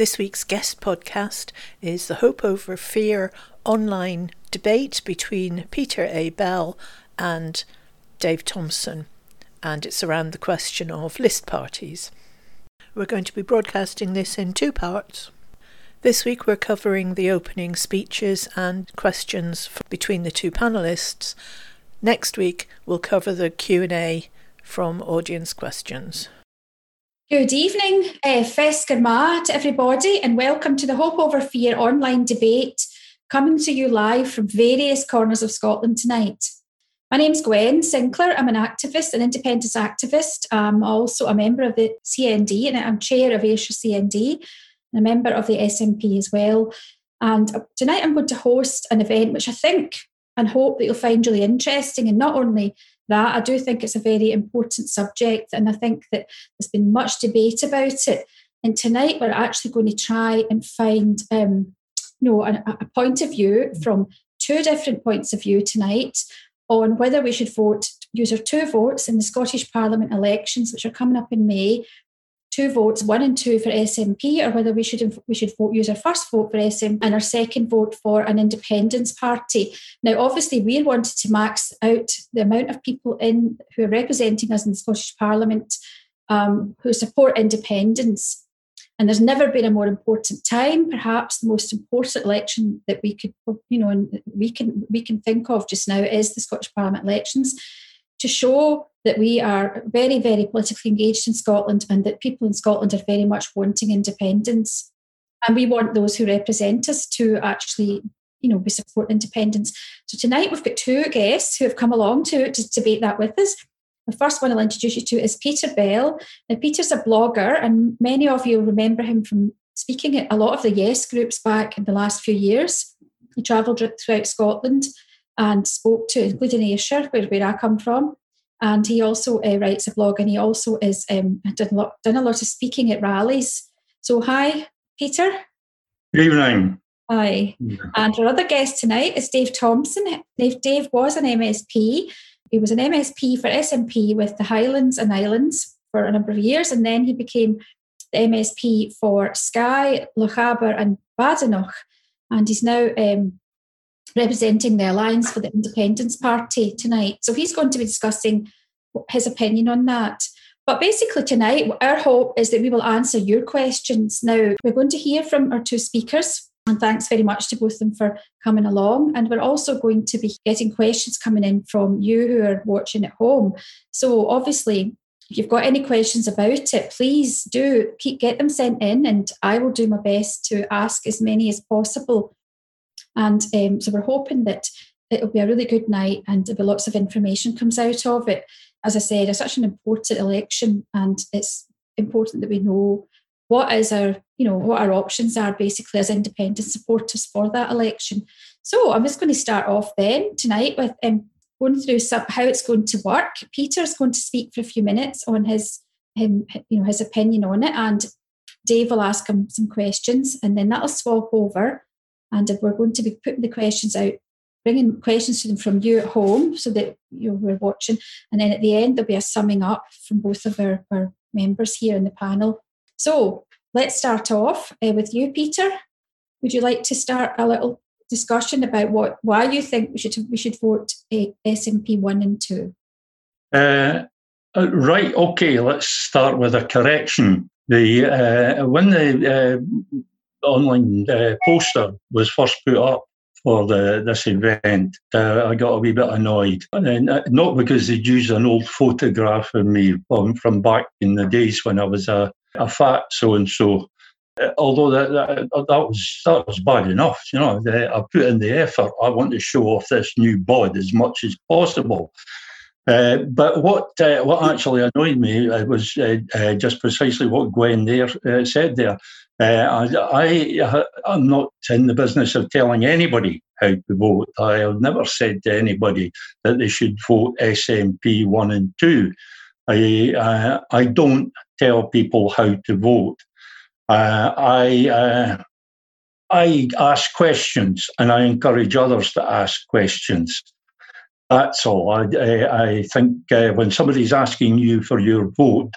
This week's guest podcast is the Hope Over Fear online debate between Peter A. Bell and Dave Thompson, and it's around the question of list parties. We're going to be broadcasting this in two parts. This week we're covering the opening speeches and questions between the two panelists. Next week we'll cover the Q&A from audience questions. Good evening, uh, Fescar to everybody, and welcome to the Hope Over Fear online debate coming to you live from various corners of Scotland tonight. My name's Gwen Sinclair. I'm an activist, an independence activist. I'm also a member of the CND, and I'm chair of Ayrshire CND, and a member of the SNP as well. And tonight I'm going to host an event which I think and hope that you'll find really interesting, and not only that. I do think it's a very important subject, and I think that there's been much debate about it. And tonight, we're actually going to try and find, um, you know, a, a point of view from two different points of view tonight on whether we should vote, use our two votes in the Scottish Parliament elections, which are coming up in May, two votes, one and two for SNP, or whether we should we should vote, use our first vote for SNP and our second vote for an independence party. Now, obviously, we wanted to max out the amount of people in who are representing us in the Scottish Parliament um, who support independence. And there's never been a more important time, perhaps the most important election that we could, you know, we can we can think of just now is the Scottish Parliament elections to show that we are very, very politically engaged in Scotland and that people in Scotland are very much wanting independence. And we want those who represent us to actually, you know, we support independence. So tonight we've got two guests who have come along to, to debate that with us. The first one I'll introduce you to is Peter Bell. Now, Peter's a blogger, and many of you remember him from speaking at a lot of the Yes groups back in the last few years. He travelled throughout Scotland and spoke to, including Ayrshire, where, where I come from. And he also uh, writes a blog and he also is um, done, a lot, done a lot of speaking at rallies. So, hi, Peter. Good evening. Hi. And our other guest tonight is Dave Thompson. Dave, Dave was an MSP. He was an MSP for SNP with the Highlands and Islands for a number of years, and then he became the MSP for Skye, Lochaber, and Badenoch. And he's now um, representing the Alliance for the Independence Party tonight. So he's going to be discussing his opinion on that. But basically, tonight, our hope is that we will answer your questions. Now, we're going to hear from our two speakers. And thanks very much to both of them for coming along. And we're also going to be getting questions coming in from you who are watching at home. So, obviously, if you've got any questions about it, please do keep get them sent in, and I will do my best to ask as many as possible and um, so we're hoping that it'll be a really good night and there'll be lots of information comes out of it. As I said, it's such an important election and it's important that we know what is our, you know, what our options are basically as independent supporters for that election. So I'm just going to start off then tonight with um, going through some, how it's going to work. Peter's going to speak for a few minutes on his, you know, his opinion on it, and Dave will ask him some questions, and then that'll swap over and we're going to be putting the questions out, bringing questions to them from you at home so that you know, we're watching. And then at the end, there'll be a summing up from both of our, our members here in the panel. So let's start off uh, with you, Peter. Would you like to start a little discussion about what why you think we should we should vote uh, SNP one and two? Uh, uh, right. Okay. Let's start with a correction. The uh, when the uh, online uh, poster was first put up for the, this event, uh, I got a wee bit annoyed. And uh, not because they'd used an old photograph of me from, from back in the days when I was a, a fat so and so. Although that, that, that was that was bad enough, you know. I put in the effort. I want to show off this new bod as much as possible. Uh, but what uh, what actually annoyed me uh, was uh, just precisely what Gwen there uh, said there. Uh, I, I, am not in the business of telling anybody how to vote. I have never said to anybody that they should vote SNP 1 and 2. I, uh, I don't tell people how to vote. Uh, I, uh, I ask questions and I encourage others to ask questions. That's all. I, I, I think uh, when somebody's asking you for your vote,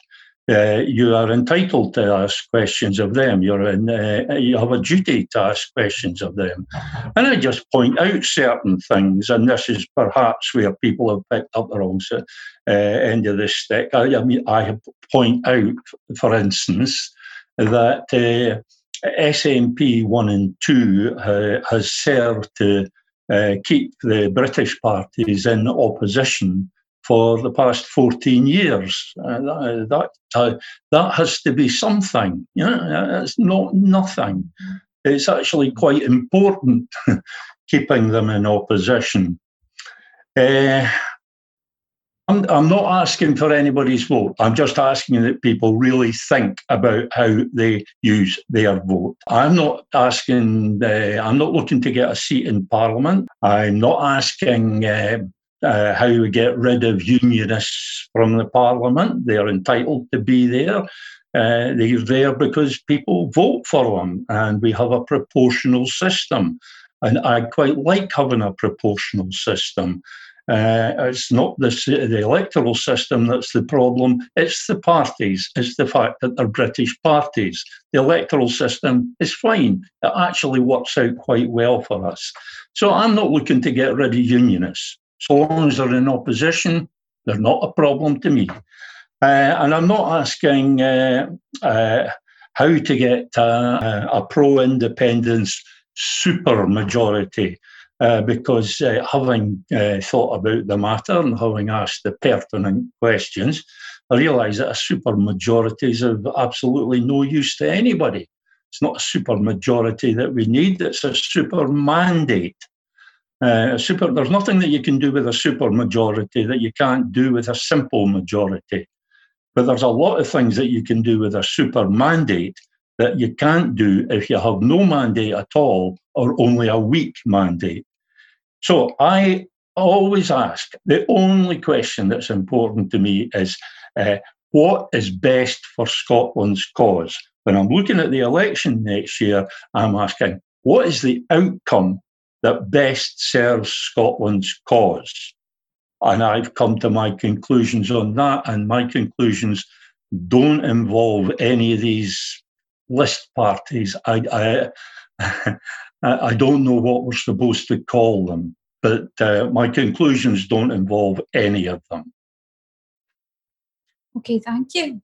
uh, you are entitled to ask questions of them. You're in, uh, you have a duty to ask questions of them. And I just point out certain things, and this is perhaps where people have picked up the wrong uh, end of the stick. I, I, mean, I point out, for instance, that uh, SNP 1 and 2 uh, has served to uh, keep the British parties in opposition for the past 14 years. Uh, that, uh, that has to be something. You know? It's not nothing. It's actually quite important keeping them in opposition. Uh, I'm, I'm not asking for anybody's vote. I'm just asking that people really think about how they use their vote. I'm not asking, uh, I'm not looking to get a seat in Parliament. I'm not asking uh, how we get rid of unionists from the Parliament. They're entitled to be there. Uh, they're there because people vote for them, and we have a proportional system. And I quite like having a proportional system. Uh, it's not the, the electoral system that's the problem, it's the parties. It's the fact that they're British parties. The electoral system is fine, it actually works out quite well for us. So I'm not looking to get rid of unionists. So long as they're in opposition, they're not a problem to me. Uh, and I'm not asking uh, uh, how to get a, a pro independence super majority. Uh, because uh, having uh, thought about the matter and having asked the pertinent questions, I realise that a super majority is of absolutely no use to anybody. It's not a super majority that we need, it's a super mandate. Uh, super, there's nothing that you can do with a super majority that you can't do with a simple majority. But there's a lot of things that you can do with a super mandate that you can't do if you have no mandate at all or only a weak mandate. So I always ask the only question that's important to me is uh, what is best for Scotland's cause? When I'm looking at the election next year, I'm asking what is the outcome that best serves Scotland's cause. And I've come to my conclusions on that, and my conclusions don't involve any of these list parties. I, I, I don't know what we're supposed to call them, but uh, my conclusions don't involve any of them. Okay, thank you.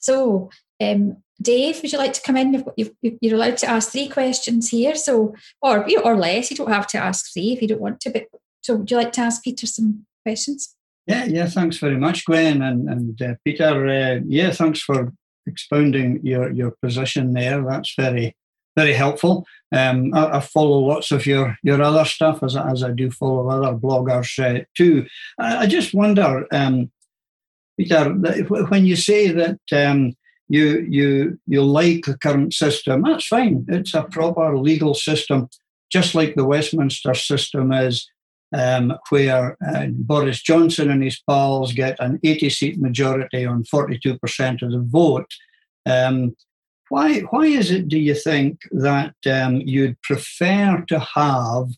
So, um, Dave, would you like to come in? You've, you are allowed to ask three questions here, so or or less. You don't have to ask three if you don't want to. But so, would you like to ask Peter some questions? Yeah, yeah. Thanks very much, Gwen and and uh, Peter. Uh, yeah, thanks for expounding your your position there. That's very very helpful. Um, I, I, follow lots of your your other stuff as as I do follow other bloggers uh, too. I, I, just wonder, um, Peter, when you say that. Um, you you you like the current system, that's fine. It's a proper legal system, just like the Westminster system is, um, where uh, Boris Johnson and his pals get an 80 seat majority on 42% of the vote. Um, why, why is it, do you think, that um, you'd prefer to have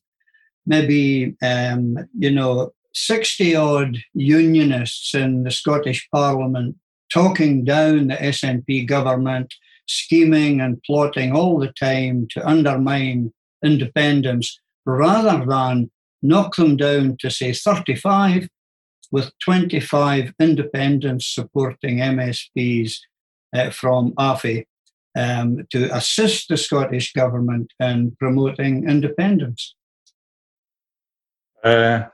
maybe, um, you know, 60 odd unionists in the Scottish Parliament talking down the SNP government, scheming and plotting all the time to undermine independence, rather than knock them down to say 35 with 25 independents supporting MSPs uh, from AFI um, to assist the Scottish government in promoting independence? Uh,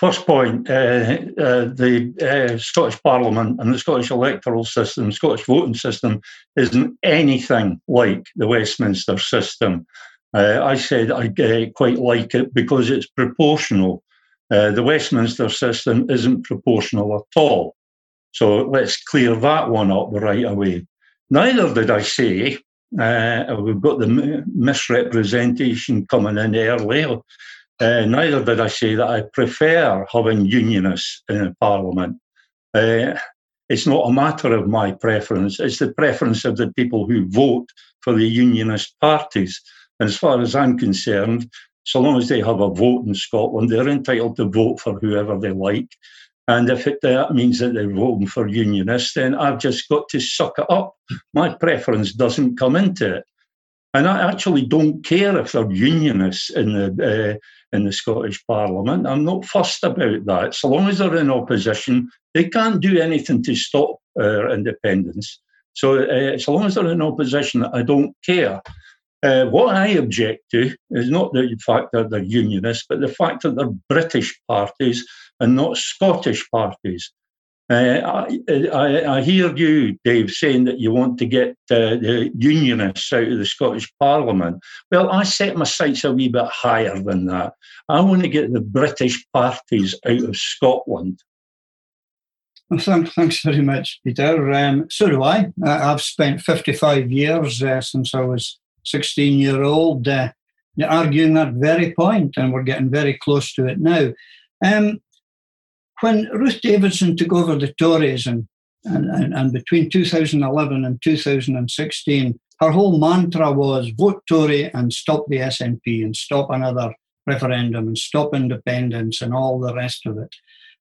First point, uh, uh, the uh, Scottish Parliament and the Scottish electoral system, Scottish voting system, isn't anything like the Westminster system. Uh, I said I uh, quite like it because it's proportional. Uh, the Westminster system isn't proportional at all. So let's clear that one up right away. Neither did I say we've got the misrepresentation coming in early uh, neither did I say that I prefer having unionists in Parliament. Uh, it's not a matter of my preference, it's the preference of the people who vote for the unionist parties. And as far as I'm concerned, so long as they have a vote in Scotland, they're entitled to vote for whoever they like. And if it, that means that they're voting for unionists, then I've just got to suck it up. My preference doesn't come into it. And I actually don't care if they're unionists in the uh, in the Scottish Parliament. I'm not fussed about that. So long as they're in opposition, they can't do anything to stop our independence. So uh, so long as they're in opposition, I don't care. Uh, what I object to is not the fact that they're unionists, but the fact that they're British parties and not Scottish parties. Uh, I, I, hear you, Dave, saying that you want to get uh, the unionists out of the Scottish Parliament. Well, I set my sights a wee bit higher than that. I want to get the British parties out of Scotland. Well, thanks, thanks very much, Peter. Um, so do I. I've spent 55 years uh, since I was 16 year old uh, arguing that very point, and we're getting very close to it now. Um, when Ruth Davidson took over the Tories and, and, and, and between 2011 and 2016, her whole mantra was vote Tory and stop the SNP and stop another referendum and stop independence and all the rest of it.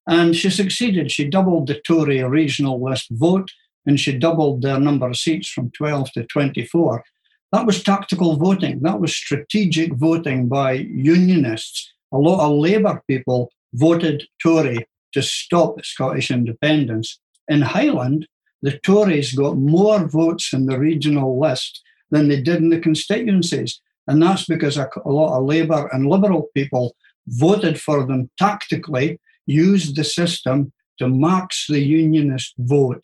And she succeeded. She doubled the Tory regional list vote and she doubled their number of seats from 12 to 24. That was tactical voting. That was strategic voting by unionists. A lot of Labour people voted Tory to stop Scottish independence. In Highland, the Tories got more votes in the regional list than they did in the constituencies. And that's because a, a lot of Labour and Liberal people voted for them tactically, used the system to max the unionist vote.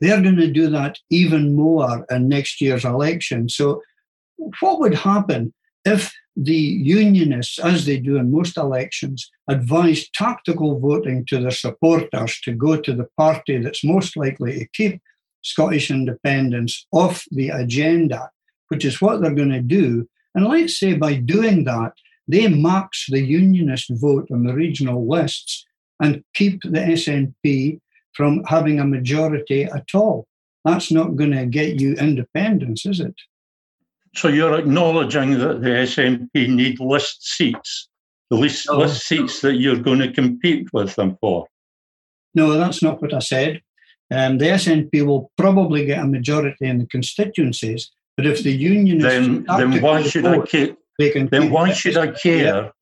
They're going to do that even more in next year's election. So, what would happen if the unionists, as they do in most elections, advise tactical voting to their supporters to go to the party that's most likely to keep Scottish independence off the agenda, which is what they're going to do. And let's say by doing that, they max the unionist vote on the regional lists and keep the SNP from having a majority at all. That's not going to get you independence, is it? So you're acknowledging that the SNP need list seats, the list, no. list seats that you're going to compete with them for. No, that's not what I said. Um, the SNP will probably get a majority in the constituencies, but if the unionists then, then why should vote, I care? Then why should I care?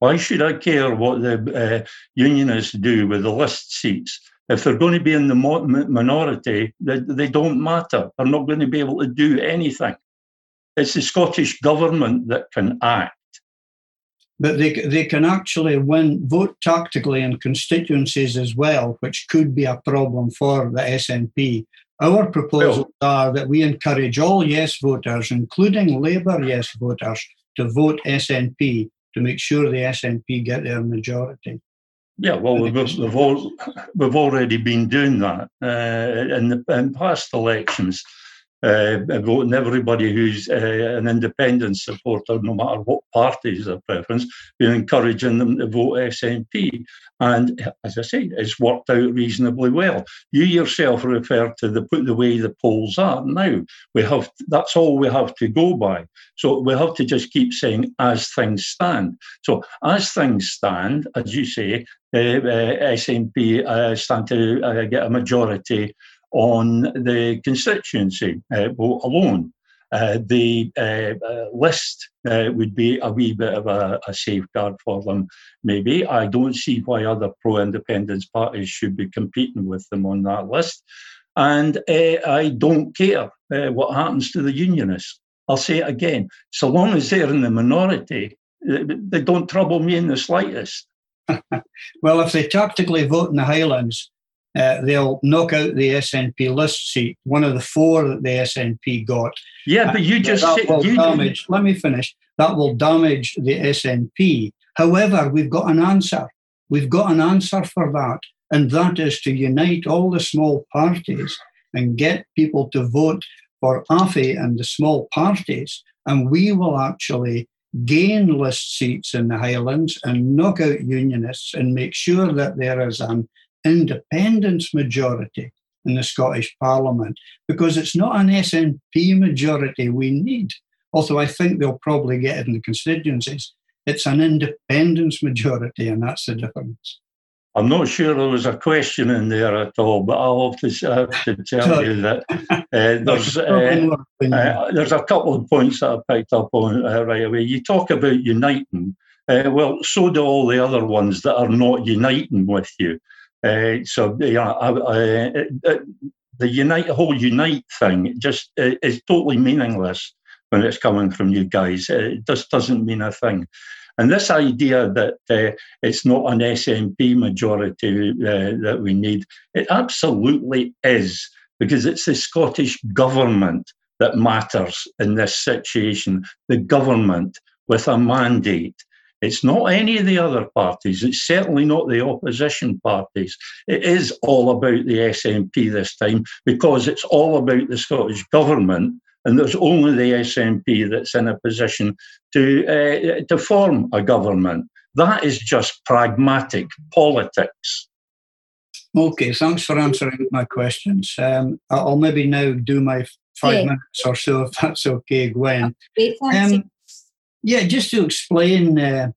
Why should I care what the uh, unionists do with the list seats? If they're going to be in the minority, they, they don't matter. They're not going to be able to do anything. It's the Scottish government that can act. But they, they can actually win, vote tactically in constituencies as well, which could be a problem for the SNP. Our proposals well, are that we encourage all yes voters, including Labour yes voters, to vote SNP to make sure the SNP get their majority. Yeah, well, we've, we've, all, we've already been doing that uh, in, the, in past elections uh, voting everybody who's uh, an independent supporter, no matter what party is their preference, we're encouraging them to vote SNP. And as I say, it's worked out reasonably well. You yourself referred to the the way the polls are now. We have that's all we have to go by. So we have to just keep saying as things stand. So as things stand, as you say, uh, uh SNP uh, stand to uh, get a majority on the constituency uh, vote alone. Uh, the uh, uh, list uh, would be a wee bit of a, a, safeguard for them, maybe. I don't see why other pro independence parties should be competing with them on that list. And uh, I don't care what happens to the unionists. I'll say it again so long as they're in the minority, they don't trouble me in the slightest. well, if they tactically vote in the Highlands, uh, they'll knock out the SNP list seat, one of the four that the SNP got. Yeah, but you just that will you damage. Let me finish. That will damage the SNP. However, we've got an answer. We've got an answer for that, and that is to unite all the small parties and get people to vote for AFI and the small parties, and we will actually gain list seats in the Highlands and knock out unionists and make sure that there is an independence majority in the Scottish Parliament because it's not an SNP majority we need, although I think they'll probably get it in the constituencies. It's an independence majority, and that's the difference. I'm not sure there was a question in there at all, but I'll have to, have to tell you that uh, there's uh, uh, there's a couple of points that I picked up on uh, right away. You talk about uniting. Uh, well, so do all the other ones that are not uniting with you. Uh, so yeah, the unite whole unite thing just is totally meaningless when it's coming from you guys. It just doesn't mean a thing. And this idea that uh, it's not an SNP majority uh, that we need, it absolutely is, because it's the Scottish government that matters in this situation, the government with a mandate. It's not any of the other parties. It's certainly not the opposition parties. It is all about the SNP this time because it's all about the Scottish government and there's only the SNP that's in a position to uh, to form a government. That is just pragmatic politics. Okay, thanks for answering my questions. Um, I'll maybe now do my five yeah. minutes or so, if that's okay, Gwen. Um, yeah, just to explain uh,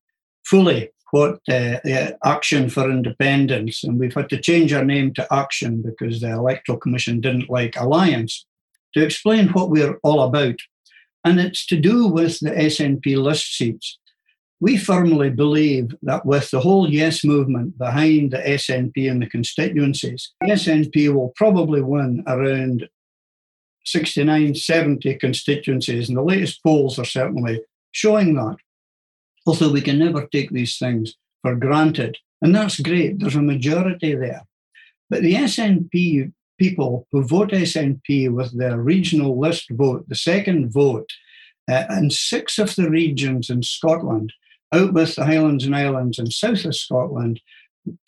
fully what uh, the Action for Independence, and we've had to change our name to Action because the Electoral Commission didn't like Alliance to explain what we're all about. And it's to do with the SNP list seats. We firmly believe that with the whole Yes movement behind the SNP and the constituencies, the SNP will probably win around 69, 70 constituencies. And the latest polls are certainly showing that. Although we can never take these things for granted. And that's great, there's a majority there. But the SNP people who vote SNP with their regional list vote, the second vote, uh, in six of the regions in Scotland, out with the Highlands and Islands and south of Scotland,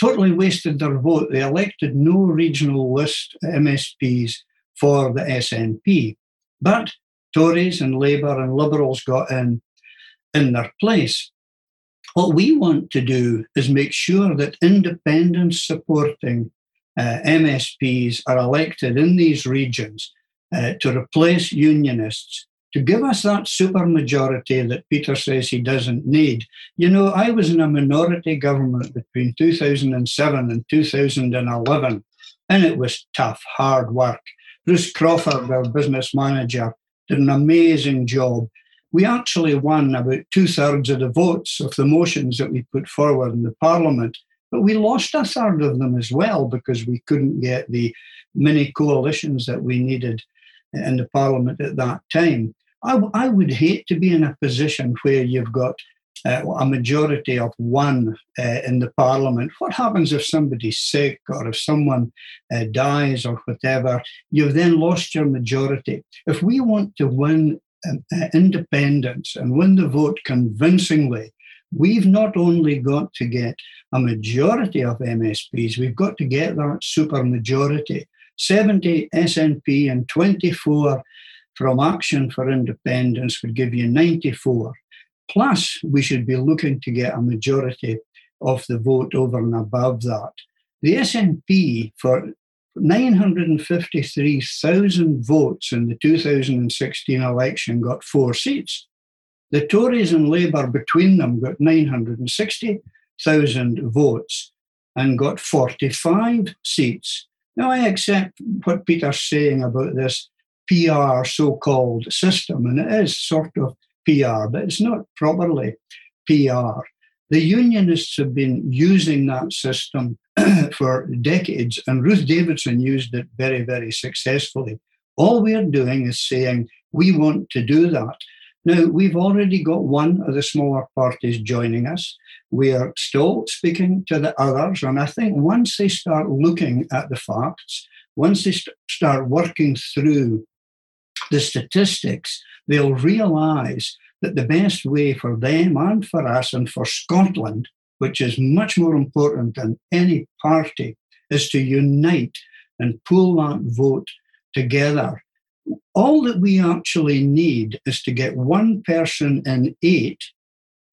totally wasted their vote. They elected no regional list MSPs for the SNP. But Tories and Labour and Liberals got in in their place. What we want to do is make sure that independence supporting uh, MSPs are elected in these regions uh, to replace unionists, to give us that supermajority that Peter says he doesn't need. You know, I was in a minority government between 2007 and 2011, and it was tough, hard work. Bruce Crawford, our business manager, did an amazing job. We actually won about two thirds of the votes of the motions that we put forward in the Parliament. But we lost a third of them as well because we couldn't get the many coalitions that we needed in the parliament at that time. I, w- I would hate to be in a position where you've got uh, a majority of one uh, in the parliament. What happens if somebody's sick or if someone uh, dies or whatever? You've then lost your majority. If we want to win independence and win the vote convincingly, We've not only got to get a majority of MSPs, we've got to get that super majority. 70 SNP and 24 from Action for Independence would give you 94. Plus, we should be looking to get a majority of the vote over and above that. The SNP for 953,000 votes in the 2016 election got four seats. The Tories and Labour between them got 960,000 votes and got 45 seats. Now, I accept what Peter's saying about this PR so called system, and it is sort of PR, but it's not properly PR. The unionists have been using that system for decades, and Ruth Davidson used it very, very successfully. All we're doing is saying we want to do that. Now, we've already got one of the smaller parties joining us. We are still speaking to the others. And I think once they start looking at the facts, once they st- start working through the statistics, they'll realize that the best way for them and for us and for Scotland, which is much more important than any party, is to unite and pull that vote together all that we actually need is to get one person in eight,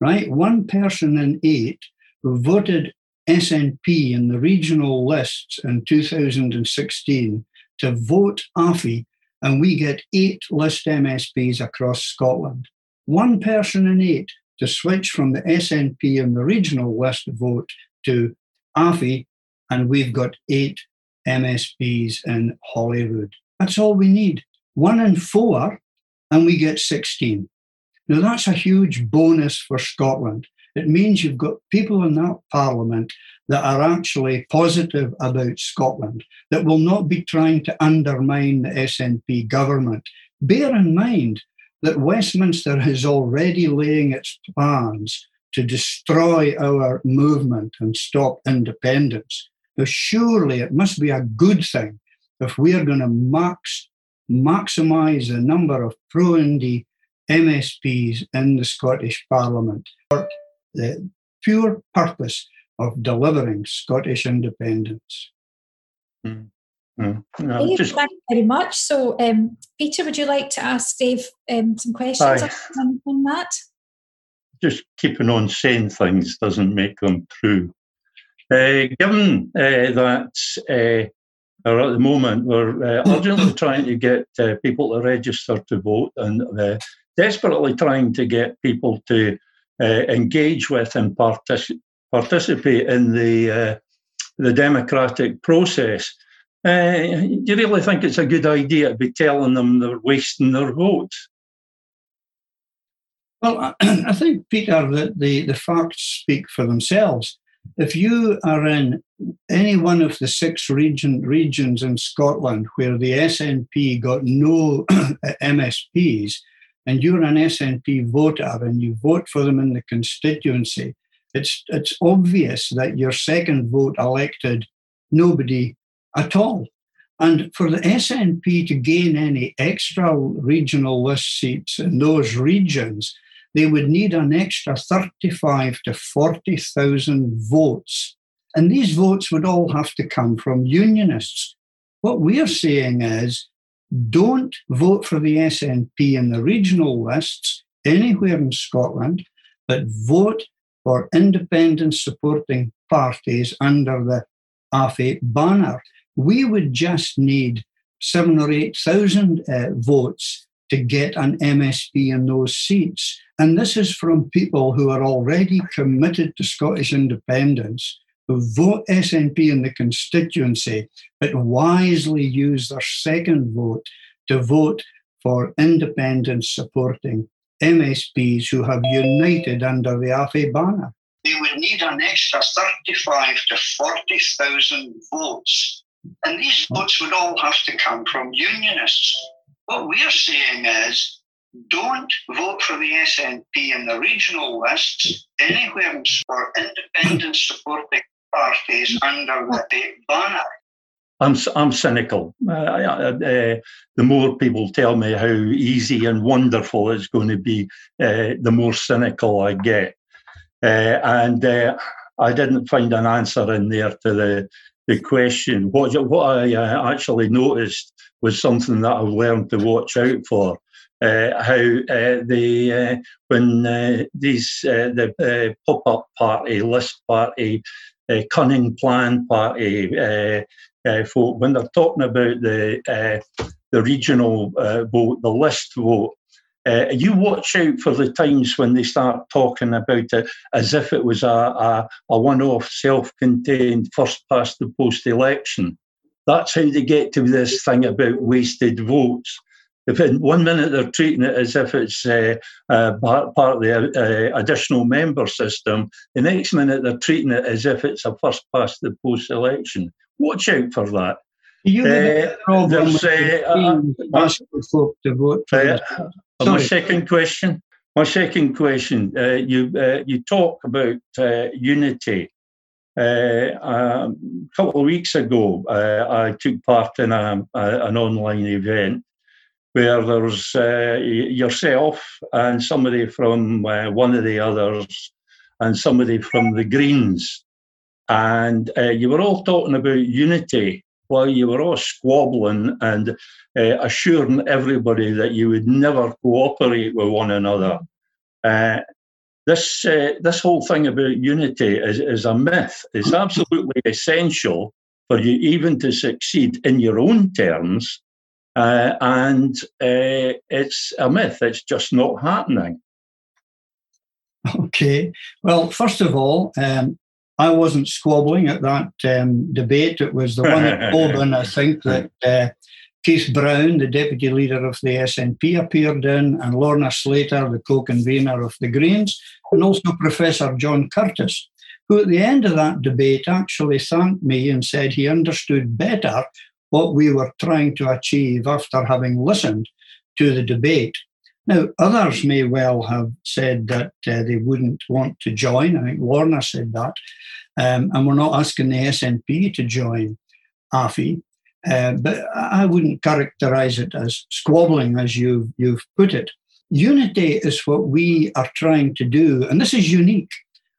right? One person in eight who voted SNP in the regional lists in 2016 to vote AFI, and we get eight list MSPs across Scotland. One person in eight to switch from the SNP and the regional list vote to AFI, and we've got eight MSPs in Holyrood. That's all we need. One in four, and we get 16. Now, that's a huge bonus for Scotland. It means you've got people in that parliament that are actually positive about Scotland, that will not be trying to undermine the SNP government. Bear in mind that Westminster is already laying its plans to destroy our movement and stop independence. Now, surely it must be a good thing if we are going to max, maximize the number of pro Indy MSPs in the Scottish Parliament for the pure purpose of delivering Scottish independence. Mm. Mm. No, just... Thank you very much. So, um, Peter, would you like to ask Dave um, some questions on, on, that? Just keeping on saying things doesn't make them true. Uh, given uh, that uh, at the moment we're uh, urgently trying to get uh, people to register to vote and uh, desperately trying to get people to engage with and partic- participate in the the democratic process. Uh, do you really think it's a good idea to be telling them they're wasting their votes? Well, I think, Peter, that the, the facts speak for themselves if you are in any one of the six region, regions in Scotland where the SNP got no MSPs, and you're an SNP voter and you vote for them in the constituency, it's, it's obvious that your second vote elected nobody at all. And for the SNP to gain any extra regional list seats in those regions, they would need an extra 35 to 40,000 votes. And these votes would all have to come from unionists. What we're saying is don't vote for the SNP in the regional lists anywhere in Scotland, but vote for independent supporting parties under the AFI banner. We would just need seven or 8,000 uh, votes to get an MSP in those seats. And this is from people who are already committed to Scottish independence, who vote SNP in the constituency, but wisely use their second vote to vote for independence supporting MSPs who have united under the AFI banner. They would need an extra 35 to 40,000 votes. And these votes would all have to come from unionists. What we're saying is don't vote for the SNP in the regional lists anywhere for independent supporting parties under the banner. I'm, I'm cynical. Uh, uh, uh, the more people tell me how easy and wonderful it's going to be, uh, the more cynical I get. Uh, and uh, I didn't find an answer in there to the, the question. What, what I actually noticed was something that I've learned to watch out for. Uh, how uh, the uh, when uh, these uh, the uh, pop-up party, list party, cunning plan party folk, when they're talking about the the regional vote, the list vote, uh, you watch out for the times when they start talking about it as if it was a, a, a one off, self contained, first past the post election. That's how they get to this thing about wasted votes. If in one minute they're treating it as if it's uh, uh, part, part, of the uh, additional member system, the next minute they're treating it as if it's a first past the post election. Watch out for that. You uh, there's, uh, uh, folk to my second question. My second question. you you talk about unity uh, a couple of weeks ago, uh, I took part in a, a, an online event where there was uh, yourself and somebody from uh, one of the others and somebody from the Greens. And uh, you were all talking about unity while you were all squabbling and uh, assuring everybody that you would never cooperate with one another this uh, this whole thing about unity is, is a myth. It's absolutely essential for you even to succeed in your own terms, uh, and uh, it's a myth. It's just not happening. Okay. Well, first of all, um, I wasn't squabbling at that um, debate. It was the one at Oban, I think, that uh, Keith Brown, the deputy leader of the SNP, appeared in, and Lorna Slater, the co convenor of the Greens, and also Professor John Curtice, who at the end of that debate actually thanked me and said he understood better what we were trying to achieve after having listened to the debate. Now, others may well have said that uh, they wouldn't want to join. I think Warner said that. Um, and we're not asking the SNP to join AFI. Uh, but I wouldn't characterize it as squabbling as you've, you've put it. Unity is what we are trying to do, and this is unique.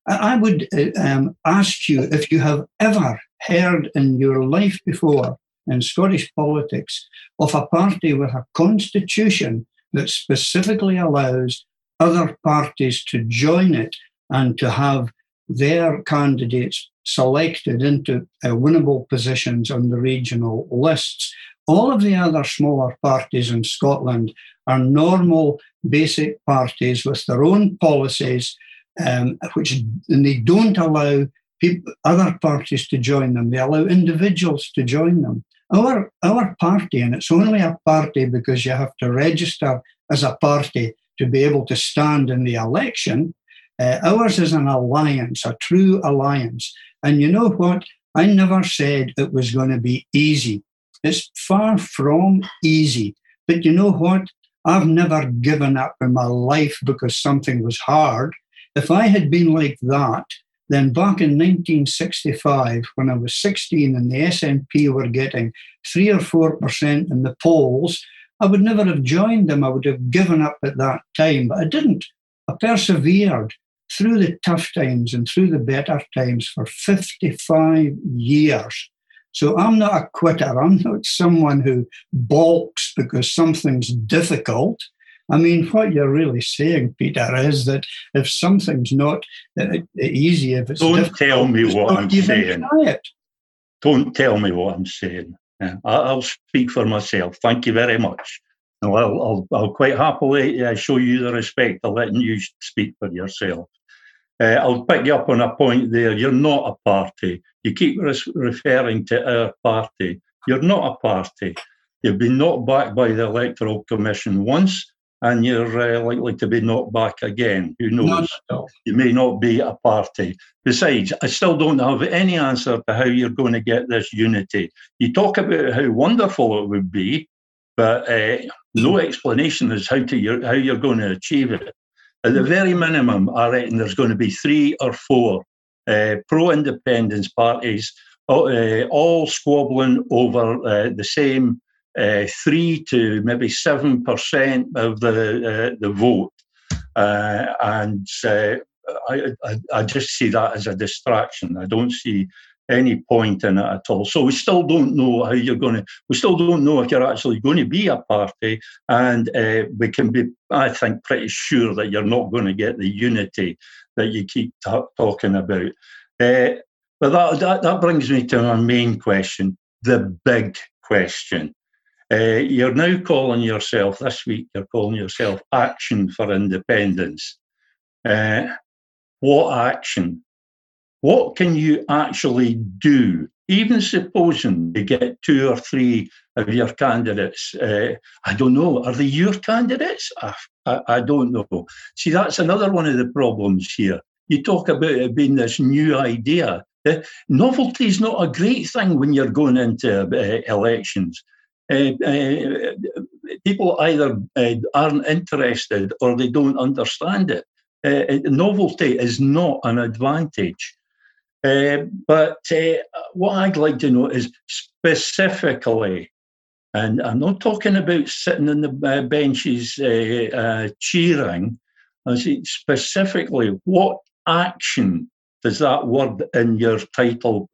I would uh, um, ask you if you have ever heard in your life before in Scottish politics of a party with a constitution that specifically allows other parties to join it and to have their candidates selected into uh, winnable positions on the regional lists. All of the other smaller parties in Scotland are normal, basic parties with their own policies, um, which and they don't allow people, other parties to join them. They allow individuals to join them. Our our party, and it's only a party because you have to register as a party to be able to stand in the election. Uh, ours is an alliance, a true alliance. And you know what? I never said it was going to be easy. It's far from easy. But you know what? I've never given up in my life because something was hard. If I had been like that, then back in 1965, when I was 16 and the SNP were getting three or four percent in the polls, I would never have joined them. I would have given up at that time, but I didn't. I persevered through the tough times and through the better times for 55 years. So I'm not a quitter. I'm not someone who balks because something's difficult. I mean, what you're really saying, Peter, is that if something's not easy, if it's don't tell me what I'm saying. Don't tell me what I'm saying. Yeah, I'll speak for myself. Thank you very much. No, I'll, I'll, I'll quite happily uh, show you the respect of letting you speak for yourself. Uh, I'll pick you up on a point there. You're not a party. You keep res- referring to our party. You're not a party. You've been knocked back by the Electoral Commission once, and you're uh, likely to be knocked back again. Who knows? No. You may not be a party. Besides, I still don't have any answer to how you're going to get this unity. You talk about how wonderful it would be, but uh, no explanation as how to how you're going to achieve it. At the very minimum, I reckon there's going to be three or four uh, pro-independence parties, uh, all squabbling over uh, the same uh, three to maybe seven percent of the uh, the vote, uh, and I, I, I just see that as a distraction. I don't see any point in it at all. So we still don't know how you're going to. We still don't know if you're actually going to be a party, and uh, we can be, I think, pretty sure that you're not going to get the unity that you keep t- talking about. Uh, but that, that that brings me to my main question, the big question. Uh, you're now calling yourself this week. You're calling yourself Action for Independence. Uh, what action? What can you actually do? Even supposing you get two or three of your candidates, uh, I don't know, are they your candidates? I, I, I don't know. See, that's another one of the problems here. You talk about it being this new idea. Uh, novelty is not a great thing when you're going into uh, elections. Uh, uh, people either uh, aren't interested or they don't understand it. Uh, novelty is not an advantage. Uh, but uh, what I'd like to know is specifically, and I'm not talking about sitting in the uh, benches uh, uh, cheering, I say specifically, what action does that word in your title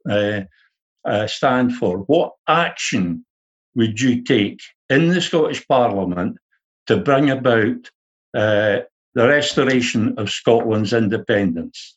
stand for? What action would you take in the Scottish Parliament to bring about the restoration of Scotland's independence?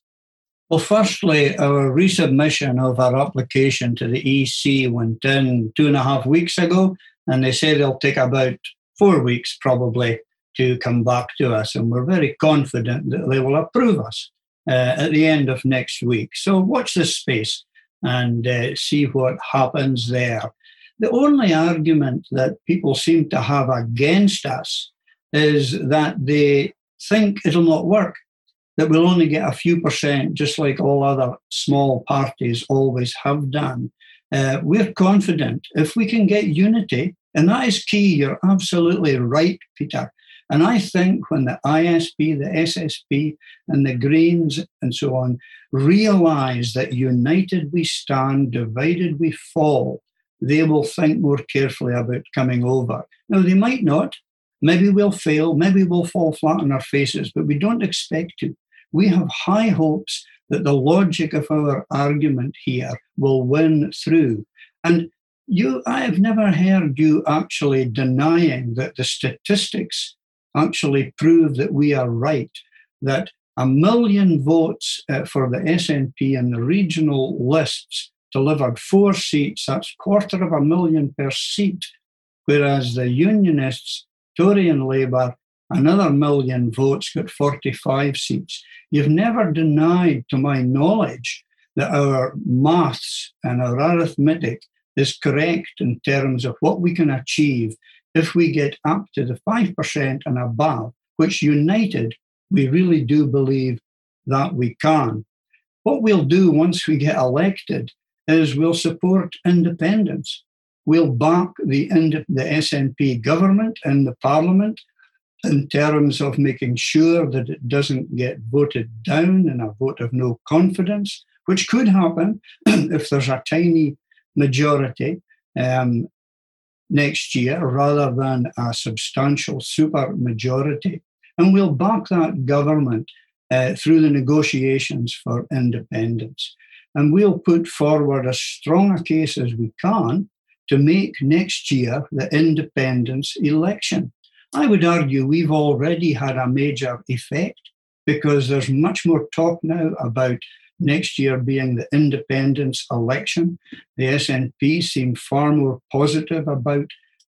Well, firstly, our resubmission of our application to the EC went in two and a half weeks ago, and they say they'll take about four weeks probably to come back to us. And we're very confident that they will approve us. uh, at the end of next week. So watch this space and uh, see what happens there. The only argument that people seem to have against us is that they think it'll not work, that we'll only get a few percent, just like all other small parties always have done. Uh, we're confident if we can get unity, and that is key. You're absolutely right, Peter. And I think when the ISP, the SSP, and the Greens and so on realize that united we stand, divided we fall, they will think more carefully about coming over. Now, they might not. Maybe we'll fail. Maybe we'll fall flat on our faces, but we don't expect to. We have high hopes that the logic of our argument here will win through. And you, I have never heard you actually denying that the statistics actually prove that we are right, that a million votes uh, for the SNP and the regional lists delivered four seats, that's quarter of a million per seat, whereas the Unionists, Tory and Labour, another million votes got 45 seats. You've never denied, to my knowledge, that our maths and our arithmetic is correct in terms of what we can achieve if we get up to the 5% and above, which united, we really do believe that we can. What we'll do once we get elected is we'll support independence. We'll back the, the SNP government and the parliament in terms of making sure that it doesn't get voted down in a vote of no confidence, which could happen if there's a tiny majority. Um, next year rather than a substantial super majority. And we'll back that government uh, through the negotiations for independence. And we'll put forward as strong a case as we can to make next year the independence election. I would argue we've already had a major effect because there's much more talk now about next year being the independence election. The SNP seem far more positive about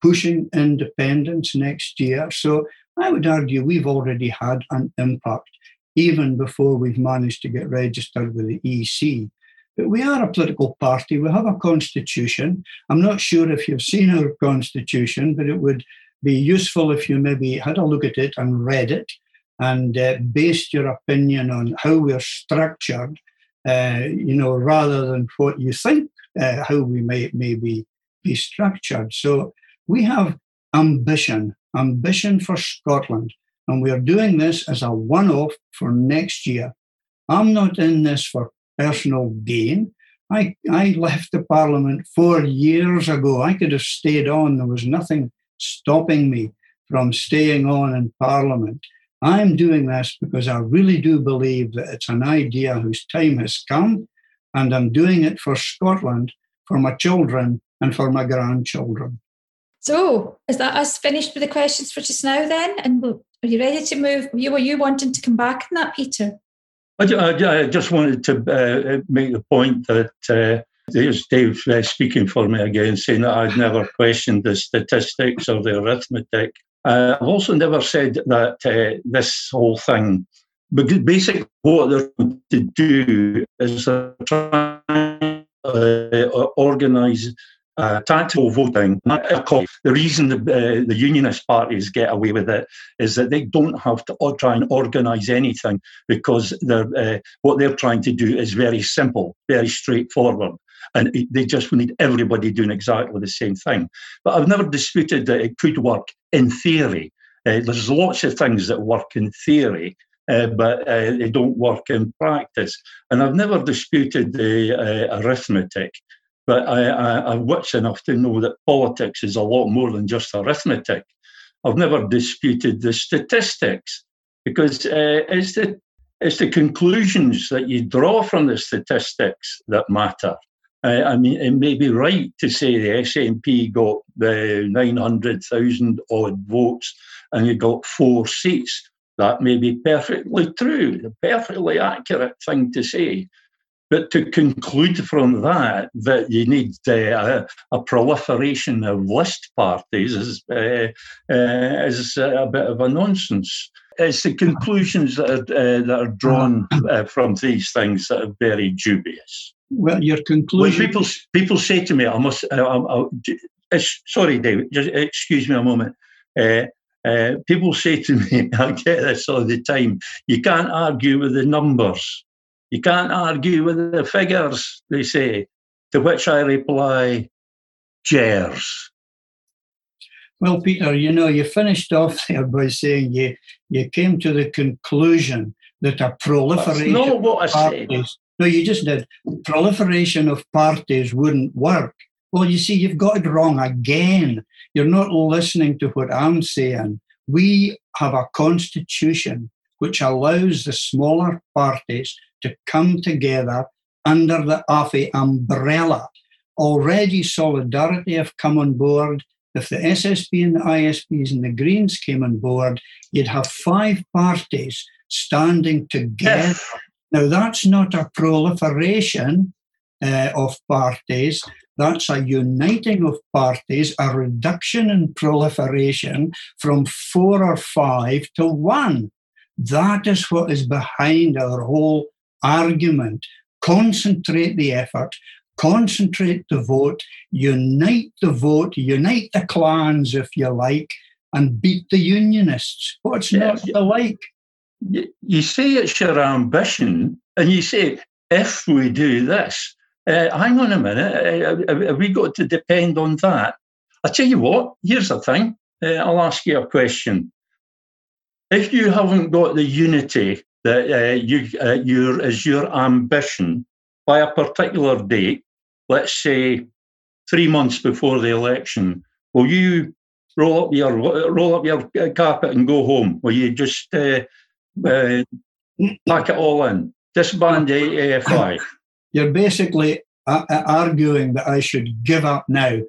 pushing independence next year. So I would argue we've already had an impact even before we've managed to get registered with the EC. But we are a political party. We have a constitution. I'm not sure if you've seen our constitution, but it would be useful if you maybe had a look at it and read it and uh, based your opinion on how we're structured uh, you know, rather than what you think uh, how we may maybe be structured. So we have ambition, ambition for Scotland, and we are doing this as a one-off for next year. I'm not in this for personal gain. I, I left the Parliament four years ago. I could have stayed on. There was nothing stopping me from staying on in Parliament. I'm doing this because I really do believe that it's an idea whose time has come, and I'm doing it for Scotland, for my children, and for my grandchildren. So, is that us finished with the questions for just now then? And are you ready to move? You were you wanting to come back on that, Peter? I, I, I just wanted to uh, make the point that uh, there's Dave uh, speaking for me again, saying that I'd never questioned the statistics or the arithmetic. Uh, I've also never said that uh, this whole thing, because basically what they're trying to do is they're trying to uh, organise uh, tactical voting. The reason the, uh, the unionist parties get away with it is that they don't have to try and organise anything because they're, uh, what they're trying to do is very simple, very straightforward and they just need everybody doing exactly the same thing. But I've never disputed that it could work in theory. Uh, there's lots of things that work in theory, uh, but uh, they don't work in practice. And I've never disputed the uh, arithmetic, but I, am witch enough to know that politics is a lot more than just arithmetic. I've never disputed the statistics because uh, it's the it's the conclusions that you draw from the statistics that matter. I mean, it may be right to say the SNP got the 900,000 odd votes and you got four seats. That may be perfectly true, a perfectly accurate thing to say. But to conclude from that that you need uh, a, a, proliferation of list parties is, uh, uh, is a bit of a nonsense. It's the conclusions that are, uh, that are drawn uh, from these things that are very dubious. Well, your conclusion. When people people say to me, "I must," I, sorry, David, just excuse me a moment. Uh, uh, people say to me, I get this all the time, you can't argue with the numbers. You can't argue with the figures, they say, to which I reply, Jers. Well, Peter, you know, you finished off there by saying you, you came to the conclusion that a proliferation That's not what I parties, said. No, you just did. Proliferation of parties wouldn't work. Well, you see, you've got it wrong again. You're not listening to what I'm saying. We have a constitution which allows the smaller parties to come together under the AFI umbrella. Already Solidarity have come on board. If the SSP and the ISPs and the Greens came on board, you'd have five parties standing together. now, that's not a proliferation uh, of parties. That's a uniting of parties, a reduction in proliferation from four or five to one. That is what is behind our whole argument. Concentrate the effort, concentrate the vote, unite the vote, unite the clans, if you like, and beat the unionists. What's not to like? You say it's your ambition, and you say, if we do this, uh, hang on a minute, uh, have we got to depend on that? I tell you what, here's the thing. Uh, I'll ask you a question if you haven't got the unity that uh, you uh, your is your ambition by a particular date, let's say three months before the election, will you roll up your roll up your uh, carpet and go home? Will you just uh, uh, pack it all in? Disband the AFI. You're basically uh, arguing that I should give up now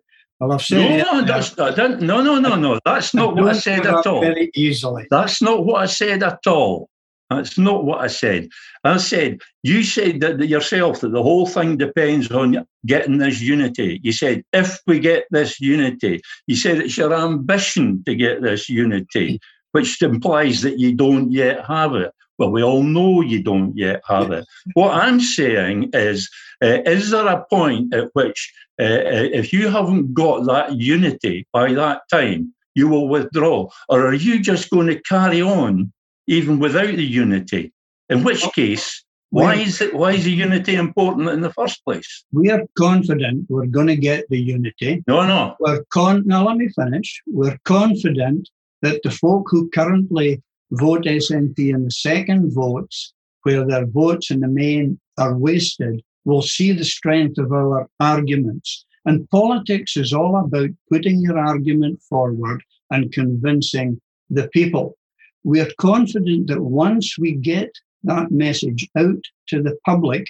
well, I've said no, no, that's, not, no, no, no, no. That's not what I said at all. Very easily. That's not what I said at all. That's not what I said. I said you said that, yourself that the whole thing depends on getting this unity. You said if we get this unity, you said it's your ambition to get this unity, which implies that you don't yet have it. Well, we all know you don't yet have it. What I'm saying is, uh, is there a point at which, uh, uh, if you haven't got that unity by that time, you will withdraw? Or are you just going to carry on even without the unity? In which case, why is it? Why is the unity important in the first place? We are confident we're going to get the unity. No, no. We're con. Now let me finish. We're confident that the folk who currently vote SNP in the second votes, where their votes in the main are wasted, will see the strength of our arguments. And politics is all about putting your argument forward and convincing the people. We are confident that once we get that message out to the public,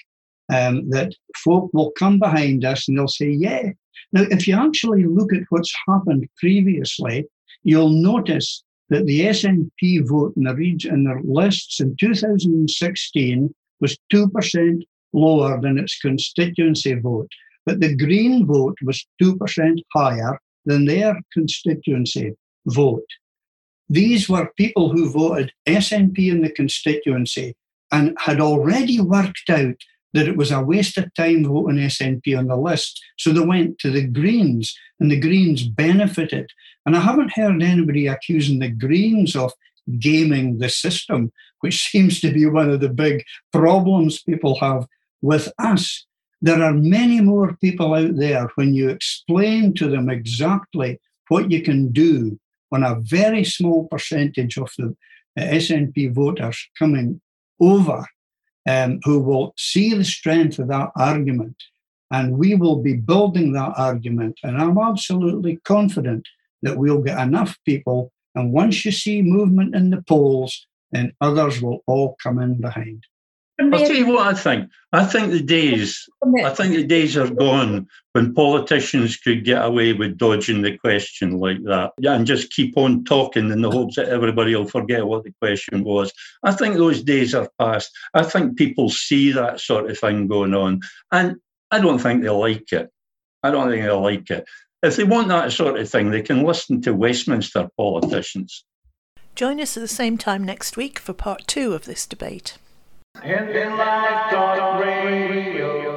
um, that folk will come behind us and they'll say, yeah. Now, if you actually look at what's happened previously, you'll notice that the SNP vote in the region in their lists in 2016 was 2% lower than its constituency vote. But the Green vote was 2% higher than their constituency vote. These were people who voted SNP in the constituency and had already worked out that it was a waste of time voting SNP on the list. So they went to the Greens, and the Greens benefited. And I haven't heard anybody accusing the Greens of gaming the system, which seems to be one of the big problems people have with us. There are many more people out there when you explain to them exactly what you can do on a very small percentage of the SNP voters coming over um, who will see the strength of that argument. And we will be building that argument. And I'm absolutely confident that we'll get enough people. And once you see movement in the polls, then others will all come in behind. I'll tell you what I think. I think the days, I think the days are gone when politicians could get away with dodging the question like that and just keep on talking in the hopes that everybody will forget what the question was. I think those days are past. I think people see that sort of thing going on, and I don't think they like it. I don't think they like it. If they want that sort of thing, they can listen to Westminster politicians. Join us at the same time next week for part two of this debate. And then life Talk Radio.